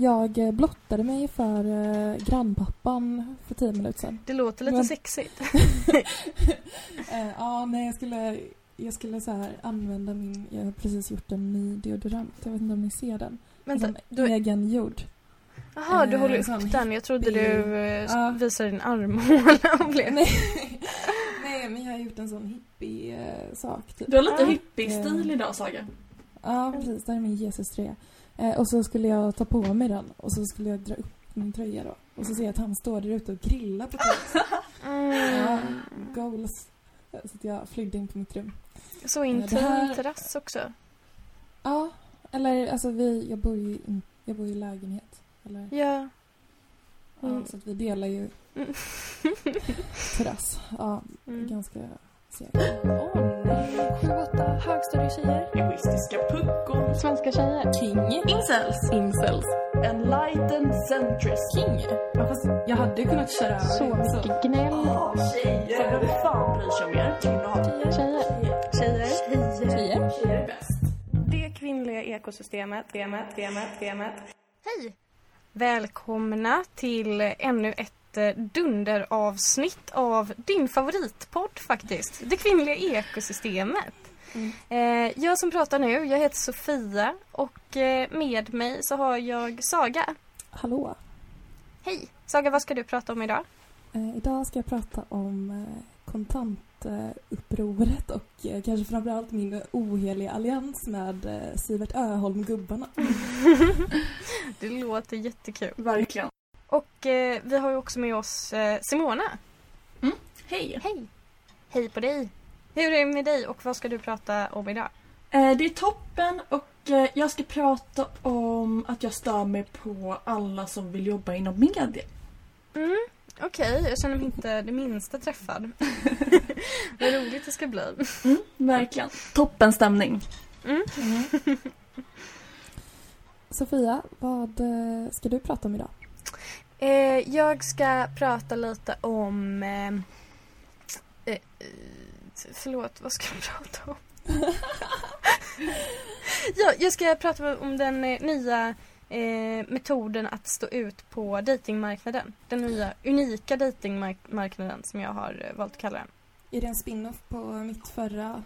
Jag eh, blottade mig för eh, grannpappan för tio minuter sedan. Det låter lite Men- sexigt. Eh, ja, nej, jag skulle, jag skulle så här använda min... Jag har precis gjort en ny deodorant. Jag vet inte om ni ser den. Vänta, Som du, egengjord. aha, du eh, håller sån upp den. Jag trodde du eh, Ja. visade din armhåla. Nej. nej, men jag har gjort en sån hippie-sak. Typ. Du har lite Ja. hippie-stil idag Saga. Ja, precis. Det här är min Jesus-tröja. Eh, och så skulle jag ta på mig den och så skulle jag dra upp min tröja då. Och så ser jag att han står där ute och grillar på. Ja, Mm. goals. Så att jag flydde in på mitt rum. Så det intim här- terrass också. Ja, eller alltså vi, jag bor ju jag bor i lägenhet. Eller, Ja. ja, Mm. så att vi delar ju Mm. terrass. Ja, Mm. ganska segt. Sju, åtta högstadietjejer. Egoistiska puckon. Svenska tjejer. King. Incels. Incels. Enlightened centrist. King. Ja, fast jag hade ju kunnat köra över Så mycket gnäll. Åh, tjejer. Vem fan bryr sig om er? Kvinnor har Tjejer. Tjejer. Tjejer. Tjejer är bäst. Det kvinnliga ekosystemet. Temat, temat, temat. Hej! Välkomna till ännu ett eh, dunderavsnitt av din favoritpodd faktiskt. Det kvinnliga ekosystemet. Mm. Eh, jag som pratar nu, jag heter Sofia och eh, med mig så har jag Saga. Hallå. Hej! Saga, vad ska du prata om idag? Idag ska jag prata om kontantupproret och kanske framförallt min oheliga allians med Sivert Öholm-gubbarna. Det låter jättekul. Verkligen. Och eh, vi har ju också med oss eh, Simona. Hej. Hej! Hej på dig! Hur är det med dig och vad ska du prata om idag? Eh, det är toppen och eh, jag ska prata om att jag stör mig på alla som vill jobba inom media. Mm, Okej, jag känner mig inte det minsta träffad. vad roligt det ska bli. Mm, verkligen. Toppen stämning. Mm. Sofia, vad eh, ska du prata om idag? Eh, jag ska prata lite om... Eh, eh, förlåt, vad ska jag prata om? ja, jag ska prata om den eh, nya eh, metoden att stå ut på datingmarknaden. Den nya unika datingmarknaden som jag har eh, valt att kalla den. Är det en spin-off på mitt förra,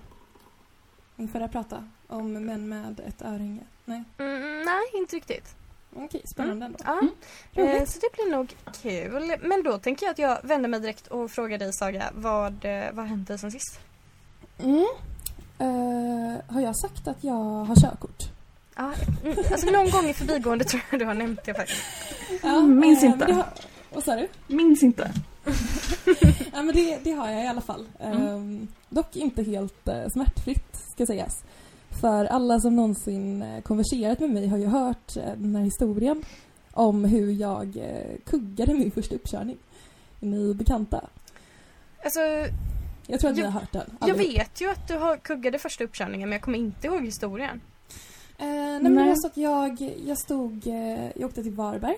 min förra prata om män med ett örhänge? Nej? Mm, nej, inte riktigt. Okej, spännande ändå. Ja. Mm. Eh, så det blir nog kul. Men då tänker jag att jag vänder mig direkt och frågar dig Saga, vad, eh, vad har hänt dig sen sist? Mm. Eh, har jag sagt att jag har körkort? Ja, mm, alltså någon gång i förbigående tror jag du har nämnt det faktiskt. Mm, minns inte. har, vad sa du? Minns inte. Ja, men det, det har jag i alla fall. Mm. Ehm, dock inte helt eh, smärtfritt, ska sägas. För alla som någonsin eh, konverserat med mig har ju hört eh, den här historien om hur jag eh, kuggade min första uppkörning. Är ni bekanta? Alltså, Jag tror att ni Jag- har hört den. jag allihop. vet ju att du har kuggade första uppkörningen men jag kommer inte ihåg historien. Eh, nej, men det Nej. var så att jag, jag stod, jag åkte till Varberg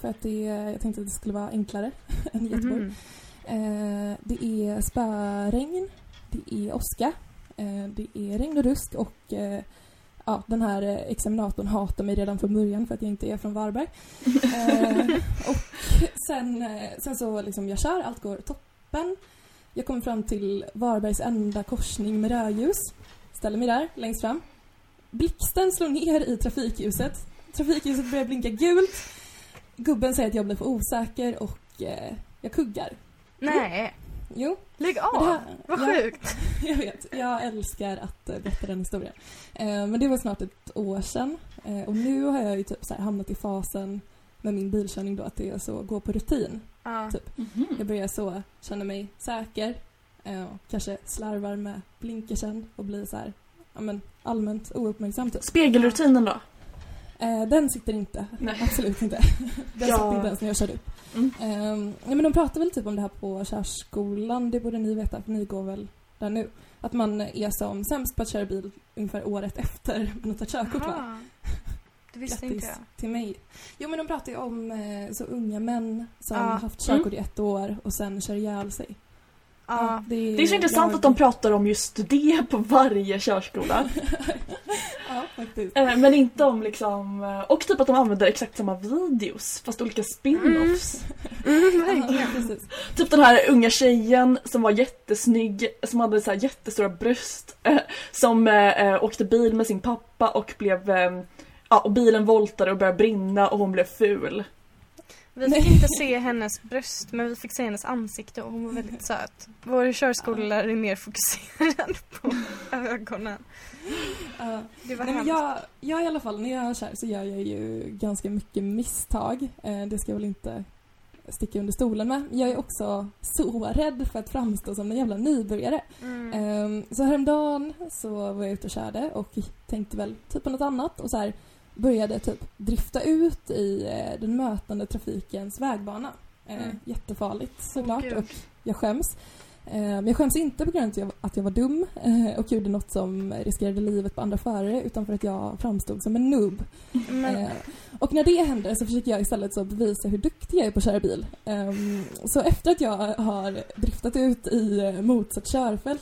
för att det, jag tänkte att det skulle vara enklare än Göteborg. Mhm. Eh, det är spöregn, det är åska, Eh, det är regn och rusk och eh, ja, den här eh, examinatorn hatar mig redan från början för att jag inte är från Varberg. Eh, och sen, sen så liksom jag kör, allt går toppen. Jag kommer fram till Varbergs enda korsning med rödljus. Ställer mig där, längst fram. Blixten slår ner i trafikljuset. Trafikljuset börjar blinka gult. Gubben säger att jag blir för osäker och eh, jag kuggar. Nej, Jo, lägg av! det här- Vad ja, sjukt! Jag vet, jag älskar att eh, berätta den historien. Eh, men det var snart ett år sedan. Eh, och nu har jag ju typ så här hamnat i fasen med min bilkörning då att det är så, gå på rutin. Ja. Typ. Mhm. Jag börjar så känna mig säker. Och kanske slarvar med blinkersen och blir så här, ja men allmänt ouppmärksam typ. Spegelrutinen då? Eh, den sitter inte. Nej. Absolut inte. Den Ja. satt inte ens när jag körde upp. Mm. Ja, men de pratar väl typ om det här på körskolan, det borde ni veta för ni går väl där nu. Att man är som sämst på att köra bil ungefär året efter man har tagit körkort va? Det visste inte jag. till mig. Jo men de pratar ju om eh, så unga män som Ja. haft körkort i ett år och sen kör ihjäl sig. Ja. det, Det är så intressant jag- att de pratar om just det på varje körskola. ja, Ja. Eh, Men inte om liksom... eh, Och typ att de använder exakt samma videos fast olika spin-offs. Mm, Ja, verkligen. precis. Typ den här unga tjejen som var jättesnygg, som hade så här jättestora bröst. eh, Som åkte bil med sin pappa och blev... Ja, och bilen voltade och började brinna och hon blev ful. Vi fick inte se hennes bröst men vi fick se hennes ansikte och hon var väldigt söt. Vår körskollärare är mer fokuserad på ögonen. Ja. Det var Nej, men jag, jag i alla fall, när jag är kär så gör jag ju ganska mycket misstag. Eh, det ska jag väl inte sticka under stolen med. Jag är också så rädd för att framstå som en jävla nybörjare. Mm. Eh, så häromdagen så var jag ute och körde och tänkte väl typ på något annat och så här började typ drifta ut i eh, den mötande trafikens vägbana. Eh, Mm. Jättefarligt såklart Gud. och jag skäms. Eh, Men jag skäms inte på grund av att jag, var dum eh, och gjorde något som riskerade livet på andra förare utan för att jag framstod som en noob. Eh, Och när det händer så försöker jag istället så bevisa hur duktig jag är på att köra bil. Ehm, Så efter att jag har driftat ut i motsatt körfält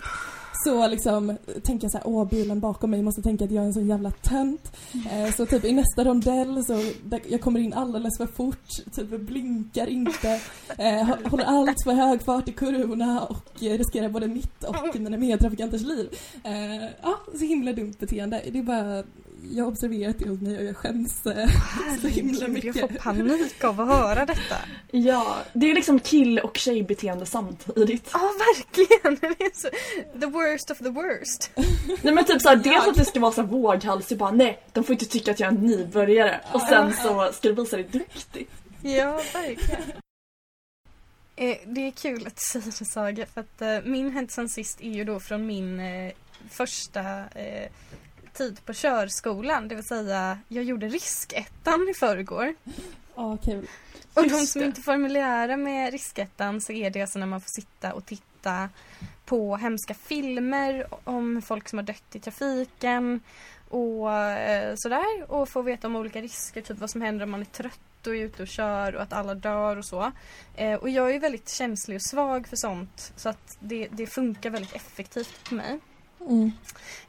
så liksom tänker jag så här, åh bilen bakom mig måste tänka att jag är en sån jävla tönt. Eh, Så typ i nästa rondell så där jag kommer in alldeles för fort, typ blinkar inte, eh, hå- håller allt för hög fart i kurvorna och riskerar både mitt och mina medtrafikanters liv. Eh, Ja, så himla dumt beteende. Det är bara, jag har observerat det hos mig och jag skäms eh, så himla herregud, jag mycket. får panik av att höra detta. Ja, det är liksom kill och tjejbeteende samtidigt. Ja, verkligen! Det är så, the worst of the worst. Nej men typ såhär, dels att det ska vara så våghalsig bara nej, de får inte tycka att jag är en nybörjare. Och sen så ska du visa dig duktig. Ja, verkligen. Eh, det är kul att du säger det Saga för att eh, min Hänt sen sist är ju då från min eh, första tid på körskolan. Det vill säga jag gjorde riskettan i förrgår. Ja, kul. Och de som det. inte är familiära med riskettan så är det alltså när man får sitta och titta på hemska filmer om folk som har dött i trafiken och eh, sådär och få veta om olika risker, typ vad som händer om man är trött och är ute och kör och att alla dör och så. Eh, och jag är väldigt känslig och svag för sånt så att det, det funkar väldigt effektivt på mig. Mm.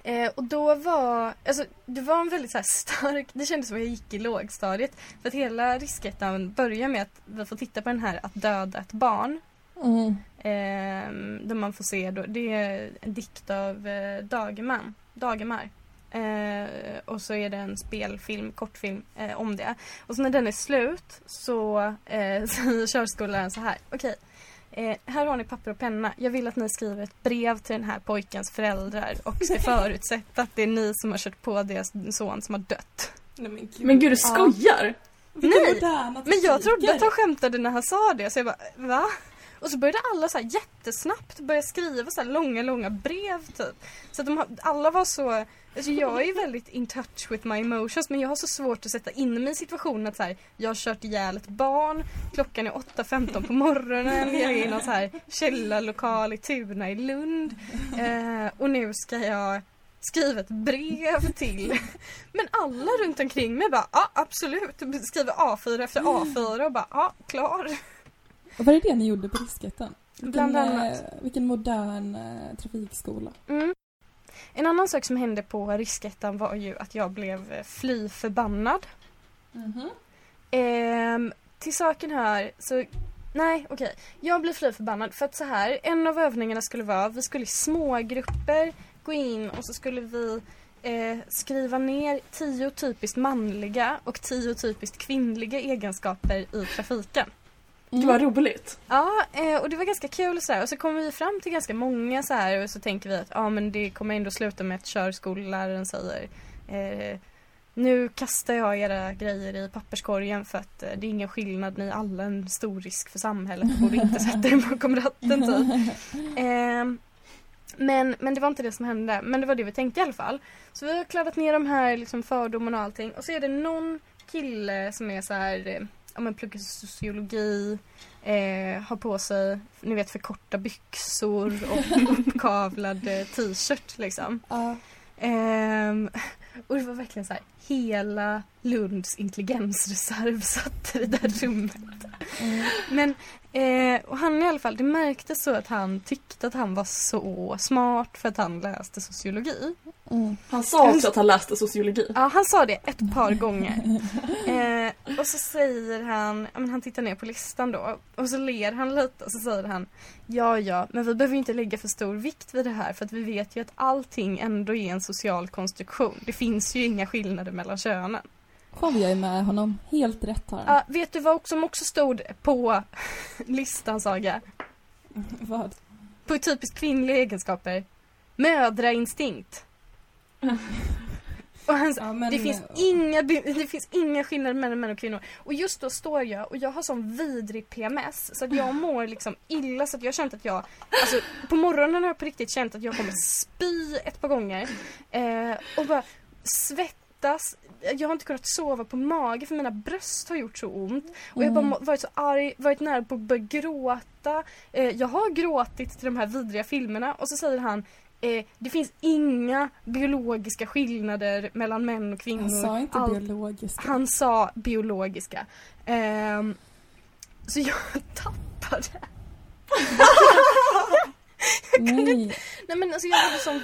Eh, och då var, alltså det var en väldigt så stark, det kändes som att jag gick i lågstadiet. För att hela riskettan börjar med att vi får titta på den här Att döda ett barn. Mm. Eh, där man får se då, det är en dikt av eh, Dagerman, Dagemar. Eh, och så är det en spelfilm, kortfilm eh, om det. Och så när den är slut så eh, säger körskolläraren så här. Okej, eh, här har ni papper och penna. Jag vill att ni skriver ett brev till den här pojkens föräldrar och ska förutsätta att det är ni som har kört på deras son som har dött. Nej, men, gud. Men gud du skojar? Vilka Nej, Men jag trodde att han skämtade när han sa det så jag bara va? Och så började alla så jättesnabbt börja skriva så här långa, långa brev typ. Så att de alla var så, alltså jag är väldigt in touch with my emotions men jag har så svårt att sätta in mig i situationen att så här, jag har kört ihjäl ett barn, klockan är 8.15 på morgonen, jag är i någon så här källarlokal i Tuna i Lund eh, och nu ska jag skriva ett brev till men alla runt omkring mig bara ja absolut, skriver A4 efter A4 och bara ja klar. Vad är det ni gjorde på riskettan? Bland Vilken, annat. eh, vilken modern eh, trafikskola. Mm. En annan sak som hände på riskettan var ju att jag blev eh, fly förbannad. Ehm, till saken här så Nej, okej. Jag blir fly förbannad för att så här, en av övningarna skulle vara, vi skulle i smågrupper gå in och så skulle vi eh, skriva ner tio typiskt manliga och tio typiskt kvinnliga egenskaper i trafiken. Det var roligt. Ja, eh, och det var ganska kul så här. Och så kommer vi fram till ganska många så här och så tänker vi att ja men det kommer ändå sluta med att körskolläraren säger eh, nu kastar jag era grejer i papperskorgen för att eh, det är ingen skillnad, ni är alla en stor risk för samhället, borde inte sätta er bakom ratten typ. Ehm, men, men det var inte det som hände, men det var det vi tänkte i alla fall. Så vi har kladdat ner de här liksom, fördomarna och allting och så är det någon kille som är så här, eh, ja men pluggar sociologi, eh, har på sig, ni vet för korta byxor och uppkavlad eh, t-shirt liksom. Ja. Ehm, och det var verkligen så här, hela Lunds intelligensreserv satt i det där rummet. Mm. Men Eh, och han i alla fall, det märktes så att han tyckte att han var så smart för att han läste sociologi. Mm. Han sa också att han läste sociologi. Ja, han sa det ett par gånger. Eh, och så säger han, men han tittar ner på listan då och så ler han lite och så säger han Ja, ja, men vi behöver inte lägga för stor vikt vid det här för att vi vet ju att allting ändå är en social konstruktion. Det finns ju inga skillnader mellan könen. Kom jag är med honom. Helt rätt har han. Ja, vet du vad som också stod på listan Saga? vad? På typiskt kvinnliga egenskaper. Mödrainstinkt. Han, ja, men, det, finns inga, det finns inga skillnader mellan män och kvinnor. Och just då står jag och jag har sån vidrig PMS så att jag mår liksom illa så att jag har känt att jag Alltså på morgonen har jag på riktigt känt att jag kommer spy ett par gånger. Eh, och bara svettas jag har inte kunnat sova på mage för mina bröst har gjort så ont. Och jag har bara mm. varit så arg, varit nära på att börja gråta. Eh, jag har gråtit till de här vidriga filmerna och så säger han eh, det finns inga biologiska skillnader mellan män och kvinnor. Han sa inte All, biologiska. Han sa biologiska. Eh, så jag tappade. jag kunde, nej. nej men alltså jag hade sån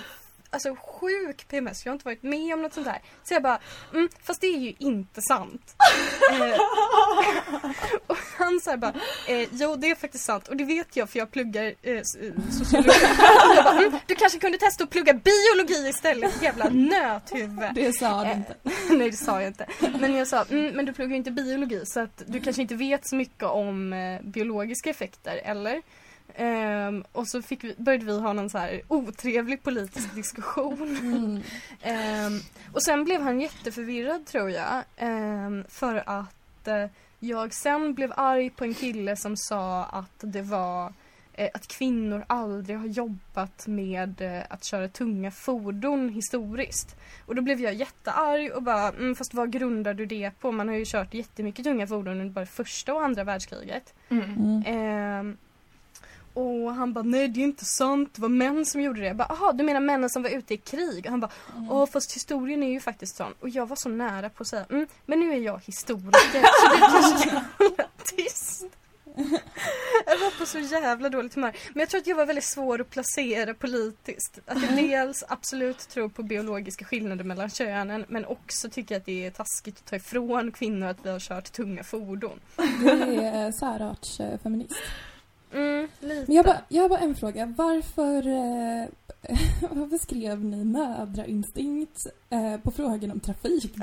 alltså sjuk PMS, jag har inte varit med om något sånt här. Så jag bara, mm, fast det är ju inte sant. eh, och han sa bara, eh, jo det är faktiskt sant och det vet jag för jag pluggar eh, eh sociologi. jag bara, mm, du kanske kunde testa att plugga biologi istället, jävla nöthuvud. Det sa du inte. nej det sa jag inte. Men jag sa, mm, men du pluggar ju inte biologi så att du kanske inte vet så mycket om eh, biologiska effekter, eller? Um, och så fick vi, började vi ha någon så här otrevlig politisk diskussion. Mm. um, och sen blev han jätteförvirrad tror jag. Um, för att uh, jag sen blev arg på en kille som sa att det var uh, att kvinnor aldrig har jobbat med uh, att köra tunga fordon historiskt. Och då blev jag jättearg och bara, mm, fast vad grundar du det på? Man har ju kört jättemycket tunga fordon under både första och andra världskriget. Mm. Mm. Och han bara, nej det är inte sant, det var män som gjorde det. Jag bara, aha du menar männen som var ute i krig? Och han bara, mm. åh fast historien är ju faktiskt sån. Och jag var så nära på att säga, mm, men nu är jag historiker så du kanske kan hålla tyst. Jag var på så jävla dåligt humör. Men jag tror att jag var väldigt svår att placera politiskt. Att jag dels absolut tror på biologiska skillnader mellan könen men också tycker att det är taskigt att ta ifrån kvinnor att vi har kört tunga fordon. Du är särartsfeminist. Mm, lite. Men jag, bara, jag har bara en fråga. Varför, eh, varför skrev ni mödrainstinkt eh, på frågan om trafik?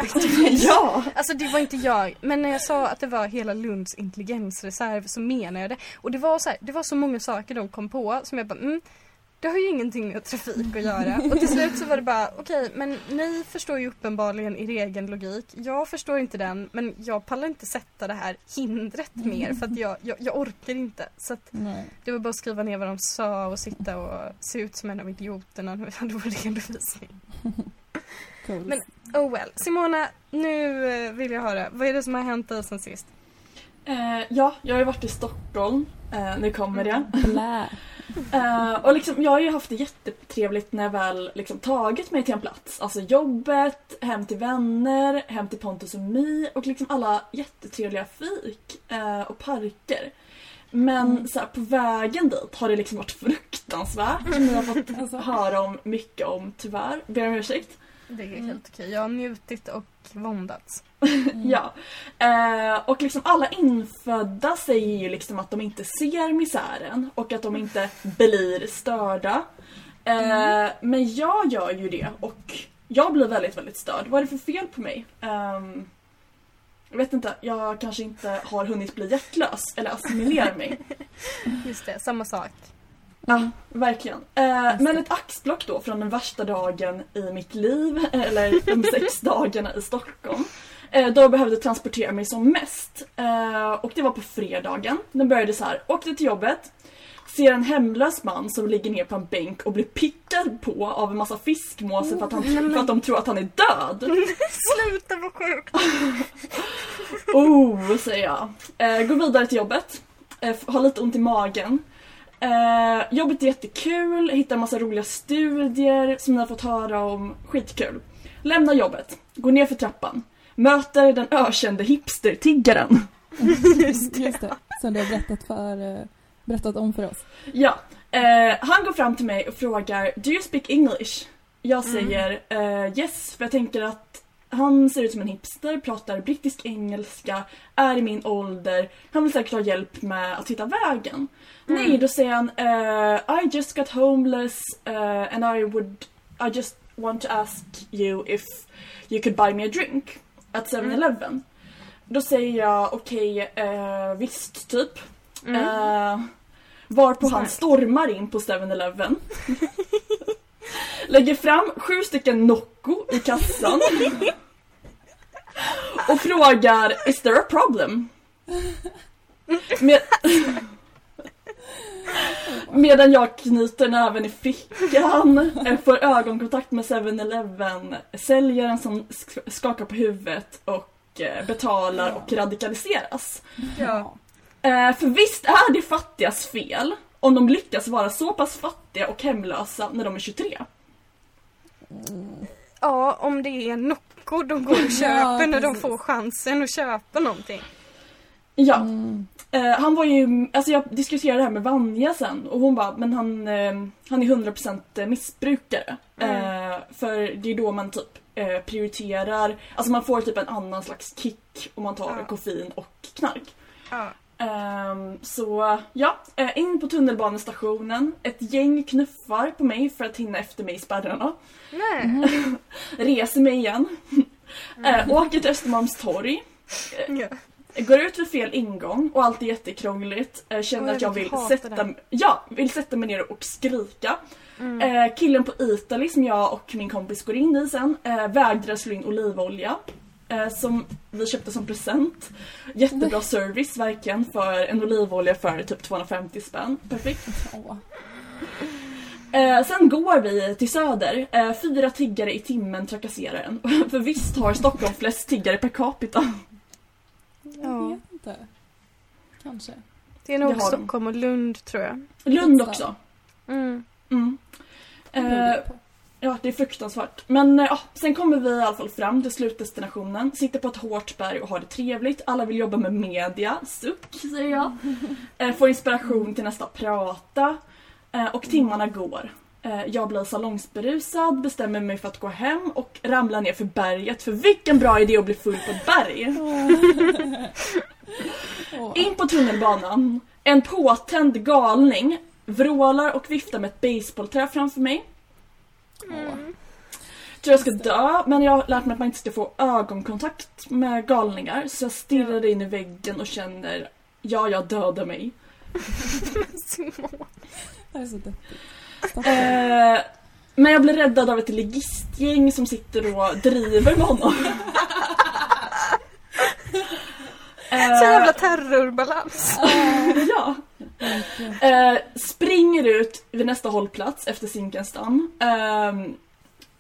ja! Alltså det var inte jag. Men när jag sa att det var hela Lunds intelligensreserv så menar jag det. Och det var så här, det var så många saker de kom på som jag bara mm, det har ju ingenting med trafik att göra. Och till slut så var det bara, okej okay, men ni förstår ju uppenbarligen er egen logik. Jag förstår inte den men jag pallar inte sätta det här hindret mer för att jag, jag, jag orkar inte. Så att det var bara att skriva ner vad de sa och sitta och se ut som en av idioterna när vi hade vår redovisning. Cool. Men oh well. Simona, nu eh, vill jag höra, vad är det som har hänt dig sen sist? Eh, ja, jag har ju varit i Stockholm. Eh, nu kommer det. Blä. Uh, och liksom, jag har ju haft det jättetrevligt när jag väl liksom, tagit mig till en plats. Alltså jobbet, hem till vänner, hem till Pontus och My och liksom alla jättetrevliga fik uh, och parker. Men mm. så här, på vägen dit har det liksom varit fruktansvärt. Som ni har fått alltså. höra om mycket om tyvärr. Ber om ursäkt. Det är helt mm. okej. Jag har njutit och våndats. Mm. ja. Eh, och liksom alla infödda säger ju liksom att de inte ser misären och att de inte blir störda. Eh, mm. Men jag gör ju det och jag blir väldigt, väldigt störd. Vad är det för fel på mig? Eh, jag vet inte, jag kanske inte har hunnit bli hjärtlös eller assimilera mig. Just det, samma sak. Ja, verkligen. Eh, men ett axplock då från den värsta dagen i mitt liv, eller de sex dagarna i Stockholm. Eh, då jag behövde transportera mig som mest. Eh, och det var på fredagen. Den började så här, åkte till jobbet, ser en hemlös man som ligger ner på en bänk och blir pickad på av en massa fiskmåsar för, att han, för att de tror att han är död. Sluta vad sjukt! oh, säger jag. Eh, går vidare till jobbet, eh, har lite ont i magen. Eh, jobbet är jättekul, hittar en massa roliga studier som ni har fått höra om. Skitkul. Lämnar jobbet, går ner för trappan, möter den ökände hipster-tiggaren. Just det. Just det. Som du har berättat, för, eh, berättat om för oss. Ja, eh, han går fram till mig och frågar Do you speak English? Jag Mm. säger eh, yes, för jag tänker att han ser ut som en hipster, pratar brittisk engelska, är i min ålder, han vill säkert ha hjälp med att hitta vägen. Mm. Nej, då säger han eh, I just got homeless eh, and I would I just want to ask you if you could buy me a drink at 7-Eleven. Då säger jag okej, eh, visst typ. Mm. Eh, varpå han Smart. stormar in på 7-Eleven. Lägger fram sju stycken Nocco i kassan. och frågar Is there a problem? Med... Medan jag knyter näven i fickan, eh, får ögonkontakt med 7-Eleven, säljaren som sk- skakar på huvudet och eh, betalar och radikaliseras. Ja. Eh, för visst är det fattigas fel om de lyckas vara så pass fattiga och hemlösa när de är 23. ja, om det är Nocco de går och köper när de får chansen att köpa någonting. Ja, Mm. eh, han var ju, alltså jag diskuterade det här med Vanja sen och hon bara, men han, eh, han är 100% missbrukare. Mm. Eh, för det är då man typ eh, prioriterar, alltså man får typ en annan slags kick om man tar Ja. koffein och knark. Ja. Ehm, så ja, eh, in på tunnelbanestationen. Ett gäng knuffar på mig för att hinna efter mig i spärrarna. Nej. Reser mig igen. Mm. Eh, åker till Östermalmstorg. Går ut vid fel ingång och allt är jättekrångligt. Eh, känner Oj, att jag jag vill sätta, det. ja, vill sätta mig ner och skrika. Mm. Eh, killen på Italy som jag och min kompis går in i sen eh, vägrar slå in olivolja. Som vi köpte som present. Jättebra service verkligen för en olivolja för typ 250 spänn. Perfekt. Åh. Eh, sen går vi till Söder. Eh, fyra tiggare i timmen trakasserar en. för visst har Stockholm flest tiggare per capita. Jag Ja. vet inte. Kanske. Det är nog Det. Stockholm och Lund tror jag. Lund också. Mm. Mm. Eh. Ja, det är fruktansvärt. Men eh, ja, sen kommer vi i alla fall fram till slutdestinationen, sitter på ett hårt berg och har det trevligt. Alla vill jobba med media, suck säger jag. Eh, får inspiration till nästa prata. Eh, och timmarna går. Eh, jag blir salongsberusad, bestämmer mig för att gå hem och ramlar ner för berget. För vilken bra idé att bli full på ett berg! In på tunnelbanan. En påtänd galning vrålar och viftar med ett basebollträ framför mig. Mm. Tror jag ska dö, men jag har lärt mig att man inte ska få ögonkontakt med galningar. Så jag stirrar in i väggen och känner, ja, jag dödar mig. Det är så deppigt. Eh, men jag blir räddad av ett ligistgäng som sitter och driver med honom. Eh, Så jävla terrorbalans. ja. Verkligen. Eh, springer ut vid nästa hållplats efter Zinkensdamm. Eh,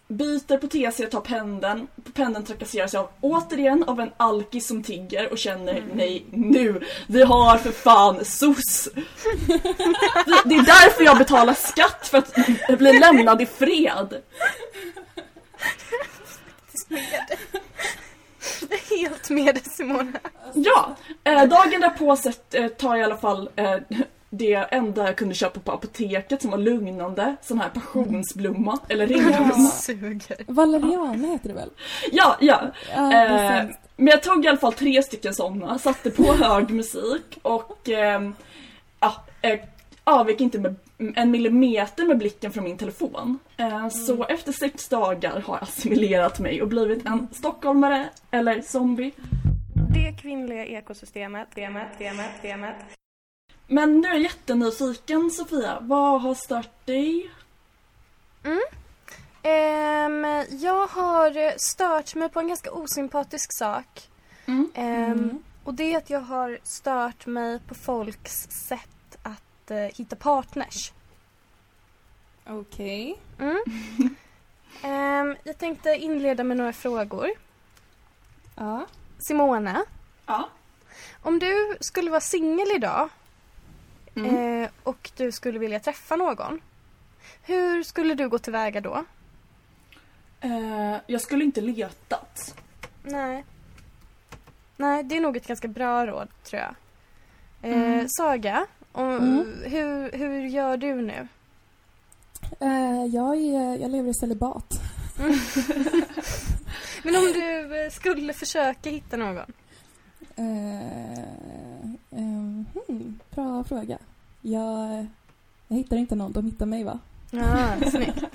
byter på TC, tar pendeln. På pendeln trakasseras jag återigen av en alkis som tigger och känner nej nu, vi har för fan SOS. Det- Det är därför jag betalar skatt för att bli lämnad i fred. Helt med dig Simona. Ja, eh, dagen därpå eh, tar jag i alla fall eh, det enda jag kunde köpa på apoteket som var lugnande, sån här passionsblomma, eller ringblomma. Valeriana heter det väl? Ja, ja. Ja, Eh, men jag tog i alla fall tre stycken sådana, satte på hög musik och eh, ja, eh, avvek inte med en millimeter med blicken från min telefon. Eh, Så efter sex dagar har jag assimilerat mig och blivit en stockholmare, eller zombie. Det kvinnliga ekosystemet, temat, temat, temat. Men nu är jag jättenyfiken Sofia, vad har stört dig? Ehm, jag har stört mig på en ganska osympatisk sak. Mm. Ehm, Mm. Och det är att jag har stört mig på folks sätt att eh, hitta partners. Okej. Mm. Ehm, jag tänkte inleda med några frågor. Ja. Simona, Ja. om du skulle vara singel idag Mm. eh, och du skulle vilja träffa någon. Hur skulle du gå tillväga då? Eh, jag skulle inte letat. Nej. Nej, det är nog ett ganska bra råd tror jag. Eh, Mm. Saga, och, Mm. hur, hur gör du nu? Eh, jag, är, jag lever i celibat. Men om du skulle försöka hitta någon? Eh, eh, hmm, bra fråga. Jag, jag hittar inte någon, de hittar mig va? Ja, snyggt.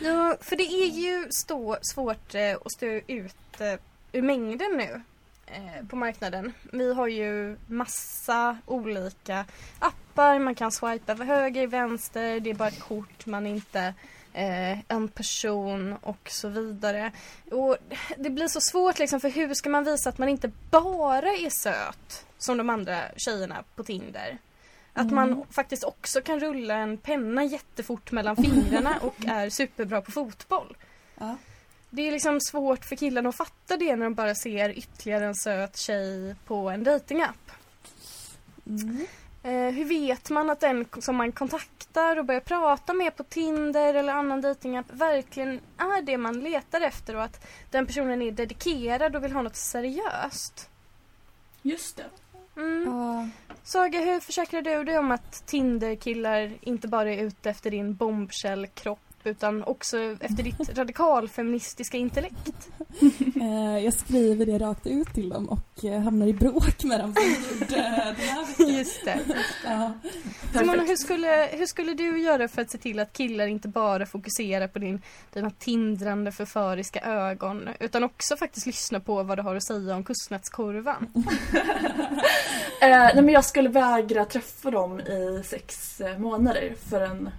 Ja, för det är ju stå, svårt eh, att stå ut eh, ur mängden nu eh, på marknaden. Vi har ju massa olika appar, man kan swipa över höger, vänster, det är bara ett kort, man inte eh, en person och så vidare. Och det blir så svårt liksom för hur ska man visa att man inte bara är söt som de andra tjejerna på Tinder? Att man Mm. faktiskt också kan rulla en penna jättefort mellan fingrarna och är superbra på fotboll. Ja. Det är liksom svårt för killarna att fatta det när de bara ser ytterligare en söt tjej på en datingapp. Mm. Eh, hur vet man att den som man kontaktar och börjar prata med på Tinder eller annan datingapp verkligen är det man letar efter och att den personen är dedikerad och vill ha något seriöst? Just det. Mm. Ja, Saga, hur försäkrar du dig om att Tinder-killar inte bara är ute efter din bombshell-kropp utan också efter ditt radikalfeministiska intellekt? eh, jag skriver det rakt ut till dem och eh, hamnar i bråk med dem. Så den här veckan. Just det. Ja. Simona, hur skulle, hur skulle du göra för att se till att killar inte bara fokuserar på din, dina tindrande förföriska ögon utan också faktiskt lyssnar på vad du har att säga om kustnätskurvan? Eh, nej men jag skulle vägra träffa dem i sex eh, månader för en...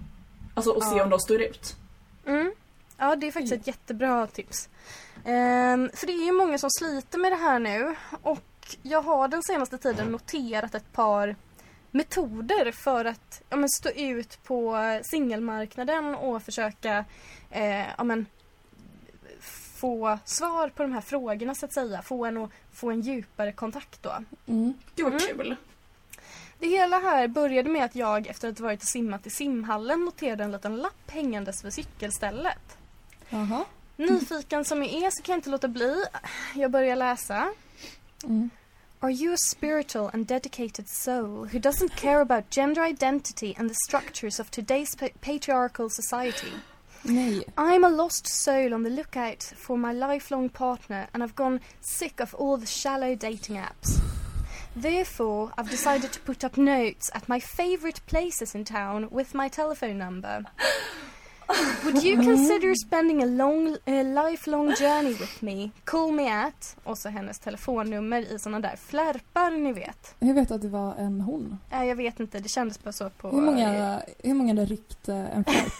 Alltså och se Ja. om de står ut. Mm. Ja, det är faktiskt ett jättebra tips. Ehm, för det är ju många som sliter med det här nu och jag har den senaste tiden noterat ett par metoder för att ja, men, stå ut på singelmarknaden och försöka eh, ja, men, få svar på de här frågorna så att säga. Få en, få en djupare kontakt då. Mm. Gud vad Mm. kul. Det hela här började med att jag efter att ha varit och simmat i simhallen noterade en liten lapp hängandes vid cykelstället. Jaha. Nyfiken som jag är så kan jag inte låta bli. Jag börjar läsa. Mm. Are you a spiritual and dedicated soul who doesn't care about gender identity and the structures of today's pa- patriarchal society? Nej. I'm a lost soul on the lookout for my lifelong partner and I've gone sick of all the shallow dating apps. Therefore, I've decided to put up notes at my favorite places in town with my telephone number. Would you consider spending a long, a lifelong journey with me? Call me at, och så hennes telefonnummer i såna där flärpar ni vet. Hur vet du att det var en hon? Äh, jag vet inte, det kändes bara så på... Hur många, hur många hade ryckt eh, en flärp?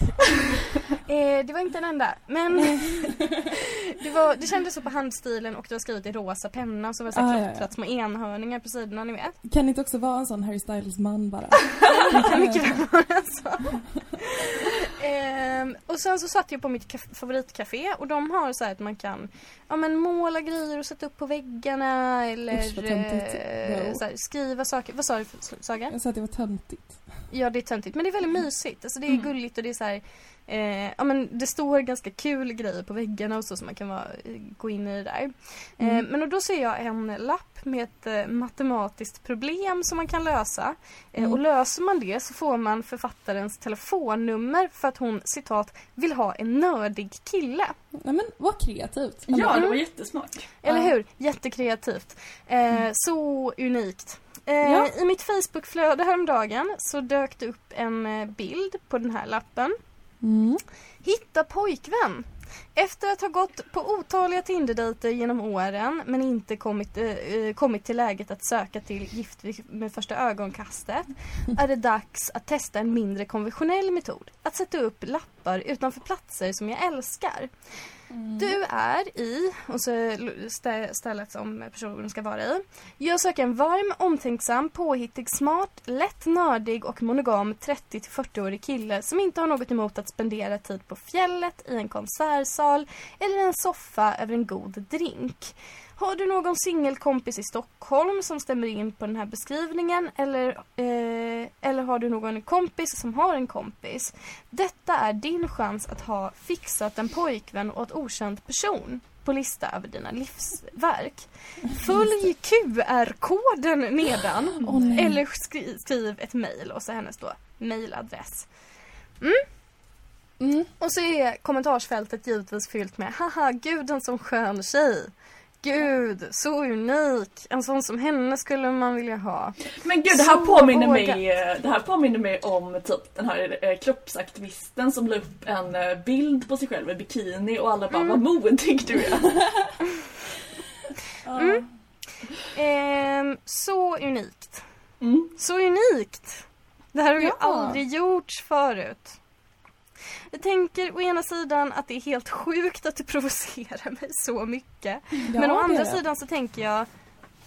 Eh, det var inte en enda, men det, var, det kändes så på handstilen och det var skrivet i rosa penna och så var det så Ah, ja, ja. klottrat små enhörningar på sidorna, ni vet. Kan det inte också vara en sån Harry Styles-man bara? Det kan mycket väl vara så. Ehm, och sen så satt jag på mitt favoritcafé och de har så här att man kan ja, men måla grejer och sätta upp på väggarna eller Usch, eh, så här, skriva saker. Vad sa du Saga? Jag sa att det var töntigt. Ja det är töntigt men det är väldigt mysigt. Alltså det är Mm. gulligt och det är så här, eh, ja men det står ganska kul grejer på väggarna och så som man kan vara, eh, gå in i det där. Eh, Mm. men och då ser jag en lapp med ett eh, matematiskt problem som man kan lösa. Eh, Mm. och löser man det så får man författarens telefonnummer för att hon citat vill ha en nördig kille. Nej men vad kreativt. Ja, det Mm. var jättesmart. Eller Ja. hur? Jättekreativt. Eh, Så unikt. Eh, Ja. I mitt Facebookflöde häromdagen så dök det upp en bild på den här lappen. Mm. Hitta pojkvän! Efter att ha gått på otaliga Tinder-dejter genom åren men inte kommit, eh, eh, kommit till läget att söka till gift vid- med första ögonkastet är det dags att testa en mindre konventionell metod. Att sätta upp lappar utanför platser som jag älskar. Mm. Du är i, och så stä- stället som personen ska vara i. Jag söker en varm, omtänksam, påhittig, smart, lätt nördig och monogam 30-40-årig kille som inte har något emot att spendera tid på fjället, i en konsertsal eller en soffa över en god drink. Har du någon singelkompis i Stockholm som stämmer in på den här beskrivningen eller, eh, eller har du någon kompis som har en kompis? Detta är din chans att ha fixat en pojkvän och ett okänd person. på lista över dina livsverk. Följ QR-koden nedan oh, eller skri skriv ett mejl och så hennes då mejladress. Mm. Mm. Och så är kommentarsfältet givetvis fyllt med haha, gud en sån skön tjej. Gud, så unik. En sån som henne skulle man vilja ha. Men gud, det här, påminner mig, det här påminner mig om typ den här eh, kroppsaktivisten som la upp en eh, bild på sig själv i bikini och alla bara mm. vad modig du är. mm. Ehm, så unikt. Mm. Så unikt! Det här har ju ja. aldrig gjorts förut. Jag tänker å ena sidan att det är helt sjukt att det provocerar mig så mycket. Ja, Men å andra sidan så tänker jag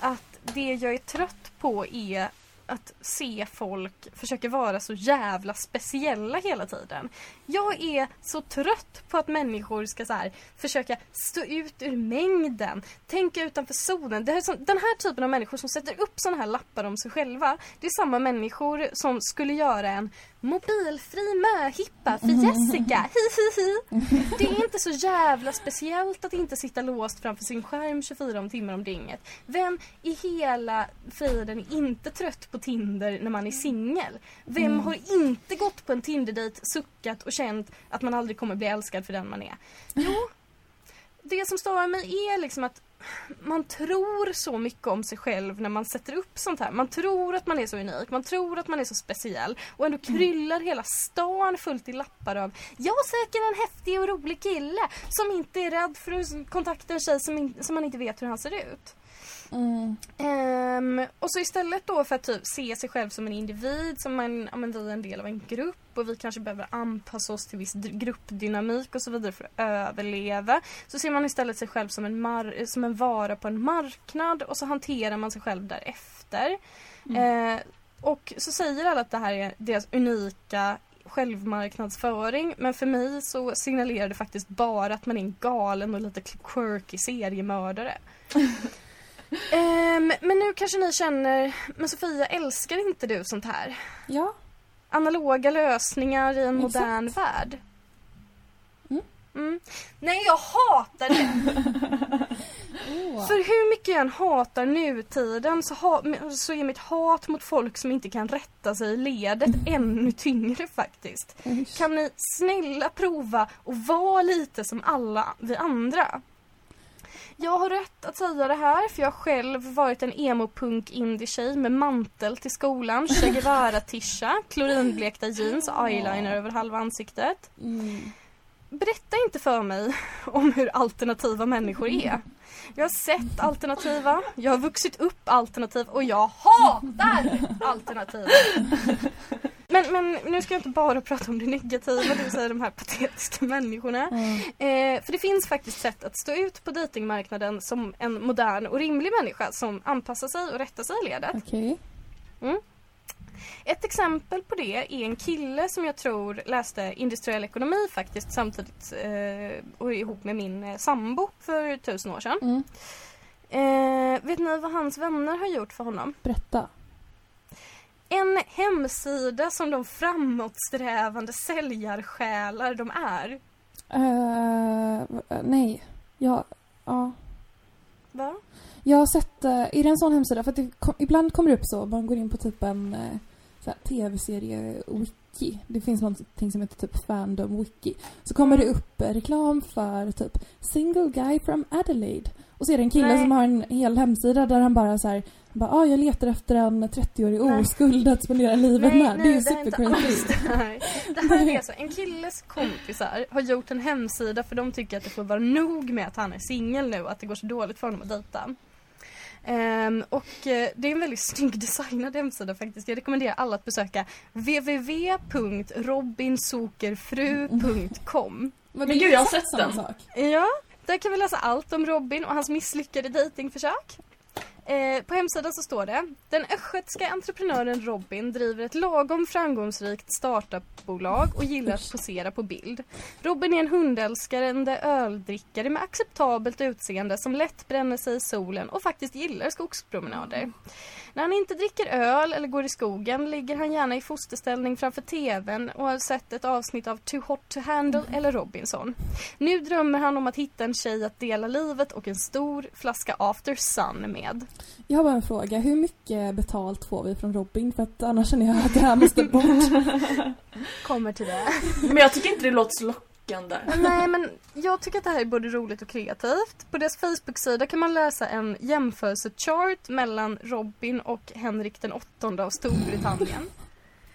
att det jag är trött på är att se folk försöka vara så jävla speciella hela tiden. Jag är så trött på att människor ska så här, försöka stå ut ur mängden, tänka utanför zonen. Det är så, den här typen av människor som sätter upp såna här lappar om sig själva, det är samma människor som skulle göra en mobilfri möhippa för Jessica, hihihi. Det är inte så jävla speciellt att inte sitta låst framför sin skärm 24 timmar om dygnet. Vem i hela friden är inte trött på Tinder när man är singel? Vem mm. har inte gått på en Tinder-dejt, suckat och känt att man aldrig kommer bli älskad för den man är? Jo, det som stör mig är liksom att man tror så mycket om sig själv när man sätter upp sånt här. Man tror att man är så unik, man tror att man är så speciell och ändå mm. kryllar mm. hela stan fullt i lappar av Jag söker en häftig och rolig kille som inte är rädd för att kontakta en tjej som, in, som man inte vet hur han ser ut. Mm. Um, och så istället då för att typ se sig själv som en individ, som en, ja, men vi är en del av en grupp och vi kanske behöver anpassa oss till viss gruppdynamik och så vidare för att överleva. Så ser man istället sig själv som en, mar som en vara på en marknad och så hanterar man sig själv därefter. Mm. Uh, och så säger alla att det här är deras unika självmarknadsföring men för mig så signalerar det faktiskt bara att man är en galen och lite quirky seriemördare. um, men nu kanske ni känner, men Sofia älskar inte du sånt här? Ja. Analoga lösningar i en Exakt. modern värld. Mm. Mm. Nej, jag hatar det! oh. För hur mycket jag än hatar nutiden så, ha, så är mitt hat mot folk som inte kan rätta sig i ledet ännu tyngre faktiskt. Kan ni snälla prova och vara lite som alla vi andra? Jag har rätt att säga det här för jag har själv varit en emo-punk indie-tjej med mantel till skolan, Che Guevara-tisha, klorinblekta jeans och eyeliner över halva ansiktet. Mm. Berätta inte för mig om hur alternativa människor är. Jag har sett alternativa, jag har vuxit upp alternativ och jag hatar alternativa. Men, men nu ska jag inte bara prata om det negativa, det vill säga de här patetiska människorna. Mm. Eh, för det finns faktiskt sätt att stå ut på datingmarknaden som en modern och rimlig människa som anpassar sig och rättar sig i ledet. Okay. Mm. Ett exempel på det är en kille som jag tror läste industriell ekonomi faktiskt samtidigt eh, och ihop med min eh, sambo för tusen år sedan. Mm. Eh, vet ni vad hans vänner har gjort för honom? Berätta. En hemsida som de framåtsträvande säljarsjälar de är. Uh, nej. Ja. Ja. Va? Jag har sett, uh, är det en sån hemsida? För att kom, ibland kommer det upp så, man går in på typ en uh, tv-serie-wiki. Det finns någonting som heter typ Fandom Wiki. Så kommer det upp reklam för typ Single guy from Adelaide. Och så är det en kille Nej. som har en hel hemsida där han bara så här, bara, ah, jag letar efter en 30-årig oskuld att spendera livet nej, med. Nej, det är supercreepy. Det här är alltså, en killes kompisar har gjort en hemsida för de tycker att det får vara nog med att han är singel nu och att det går så dåligt för honom att dejta. Um, och uh, det är en väldigt snygg designad hemsida faktiskt. Jag rekommenderar alla att besöka www.robinsokerfru.com Men gud, jag har sett den. Sak. Ja, där kan vi läsa allt om Robin och hans misslyckade dejtingförsök. Eh, på hemsidan så står det Den östgötska entreprenören Robin driver ett lagom framgångsrikt startupbolag och gillar att posera på bild. Robin är en hundälskande öldrickare med acceptabelt utseende som lätt bränner sig i solen och faktiskt gillar skogspromenader. När han inte dricker öl eller går i skogen ligger han gärna i fosterställning framför TVn och har sett ett avsnitt av Too Hot To Handle eller Robinson. Nu drömmer han om att hitta en tjej att dela livet och en stor flaska After Sun med. Jag har bara en fråga. Hur mycket betalt får vi från Robin? För att annars känner jag att det här måste bort. Kommer till det. Men jag tycker inte det låter så lockande. Nej men jag tycker att det här är både roligt och kreativt. På deras Facebook-sida kan man läsa en jämförelsechart mellan Robin och Henrik den åttonde av Storbritannien.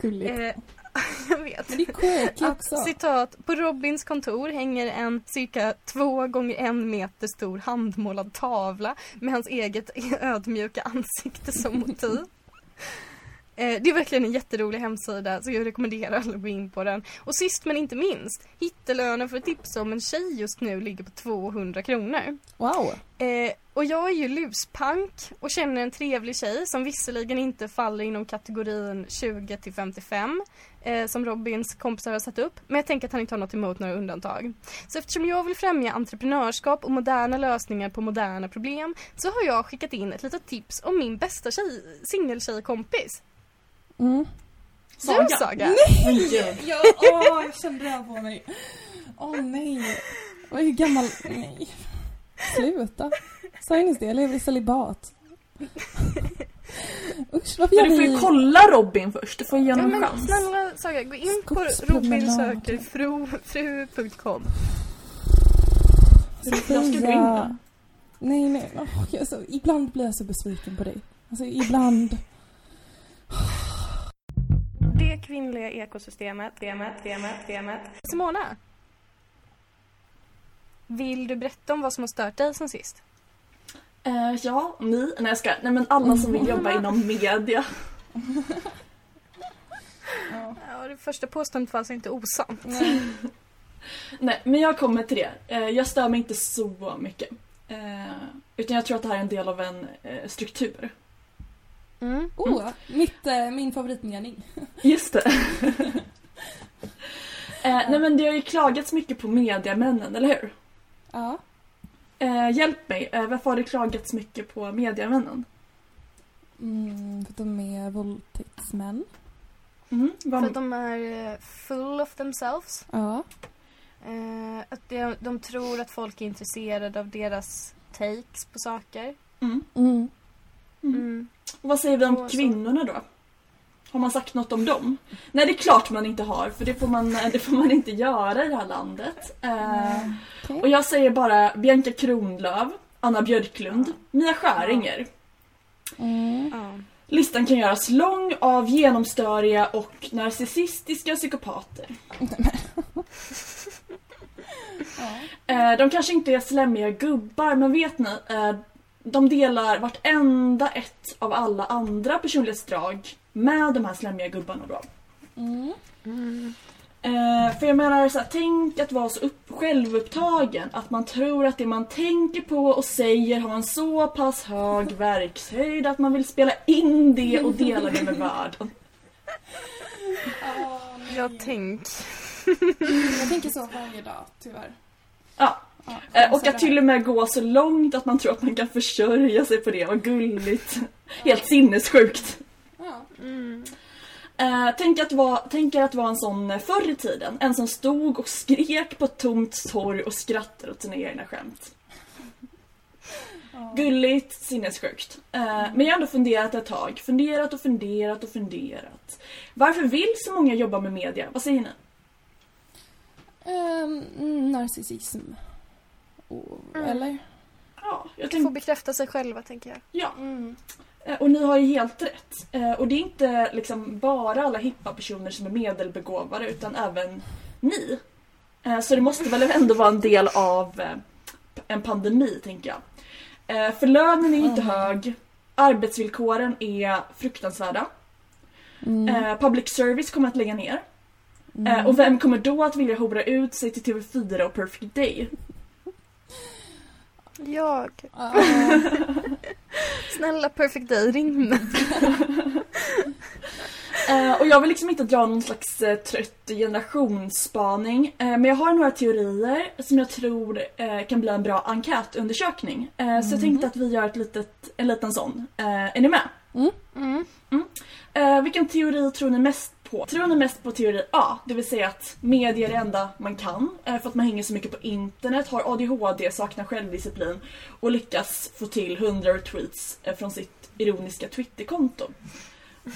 Gulligt. Eh, jag vet. Men det är quirky Att, också. citat, på Robins kontor hänger en cirka två gånger en meter stor handmålad tavla med hans eget ödmjuka ansikte som motiv. Eh, Det är verkligen en jätterolig hemsida så jag rekommenderar alla att gå in på den. Och sist men inte minst, hittelönen för att tipsa om en tjej just nu ligger på 200 kronor. Wow. Eh, och jag är ju luspank och känner en trevlig tjej som visserligen inte faller inom kategorin 20 till 55 eh, som Robins kompisar har satt upp. Men jag tänker att han inte har något emot några undantag. Så eftersom jag vill främja entreprenörskap och moderna lösningar på moderna problem så har jag skickat in ett litet tips om min bästa tjej, singeltjejkompis. Mm. Du Saga! Gud. Ja, åh, jag kände det här på mig. Åh nej. Och hur gammal... Nej. Sluta. Sa jag nyss det? Jag lever i celibat. Usch, varför gör Men du får ju kolla Robin först, du får ge Ja, honom en men chans. snälla Saga, gå in på robinsökerfru.com Jag ska gå in där. Nej, nej. Är så, ibland blir jag så besviken på dig. Alltså, ibland. Det kvinnliga ekosystemet, temat, temat, temat. Simona? Vill du berätta om vad som har stört dig sen sist? Eh, ja, ni, nej jag ska, nej men alla som vill jobba inom media. Ja, det första påståendet var alltså inte osant. Nej. Nej, men jag kommer till det. Eh, jag stör mig inte så mycket. Eh, utan jag tror att det här är en del av en struktur. Mm. Oh, mitt, eh, min favoritmening. Just det. eh, nej men det har ju klagats mycket på mediamännen, eller hur? Ja. Eh, hjälp mig, eh, varför har det klagats mycket på mediamännen? Mm, för att de är våldtäktsmän. Mm, vad, För att de är eh, full of themselves. Ja. Eh, att de, de tror att folk är intresserade av deras takes på saker. mm, Mm. Mm. vad säger vi Och om kvinnorna då? Har man sagt något om dem? Nej, det är klart man inte har, för det får man, det får man inte göra i det här landet. Eh, Okej. Och jag säger bara Bianca Kronlöf, Anna Björklund, Mia Skäringer. Mm. Ja. Listan kan göras lång av genomstöriga och narcissistiska psykopater. Ja. Eh, de kanske inte är slemmiga gubbar, men vet ni? Eh, de delar vartenda ett av alla andra personlighetsdrag med de här slemmiga gubbarna då. Mm. Mm. Eh, för jag menar, så här, tänk att vara så upp, självupptagen att man tror att det man tänker på och säger har en så pass hög verkshöjd att man vill spela in det och dela det med världen. Jag tänk. Jag tänker så varje dag, tyvärr. Ja, Ja, eh, och att till och med gå så långt att man tror att man kan försörja sig på det, vad gulligt. Helt sinnessjukt. Mm. Eh, tänk, att vara, tänk er att vara en sån eh, förr i tiden, en som stod och skrek på ett tomt torg och skrattade åt sina egna skämt. Gulligt, sinnessjukt. Eh, men jag har ändå funderat ett tag. Funderat och funderat och funderat. Varför vill så många jobba med media? Vad säger ni? Mm, narcissism. Mm. Eller? Ja, jag Få tänkte, bekräfta sig själva tänker jag. ja. Mm. Eh, Och ni har ju helt rätt. Eh, Och det är inte liksom bara alla hippa personer som är medelbegåvade utan även ni. Eh, Så det måste väl ändå vara en del av en pandemi, tänker jag. För lönen är inte Mm. hög, arbetsvillkoren är fruktansvärda, Mm. Public service kommer att lägga ner. Mm. Och vem kommer då att vilja hora ut sig till TV4 och Perfect Day? Jag. Ja. Snälla Perfect Day, ring mig. Uh, och jag vill liksom inte dra någon slags uh, trött generationsspaning. Uh, men jag har några teorier som jag tror kan bli en bra enkätundersökning. Mm. Så jag tänkte att vi gör ett litet, en liten sån. är ni med? Mm. Mm. mm. vilken teori tror ni mest på? Tror ni mest på teori A? Det vill säga att media är det enda man kan. för att man hänger så mycket på internet, har ADHD, saknar självdisciplin och lyckas få till 100 retweets från sitt ironiska Twitterkonto.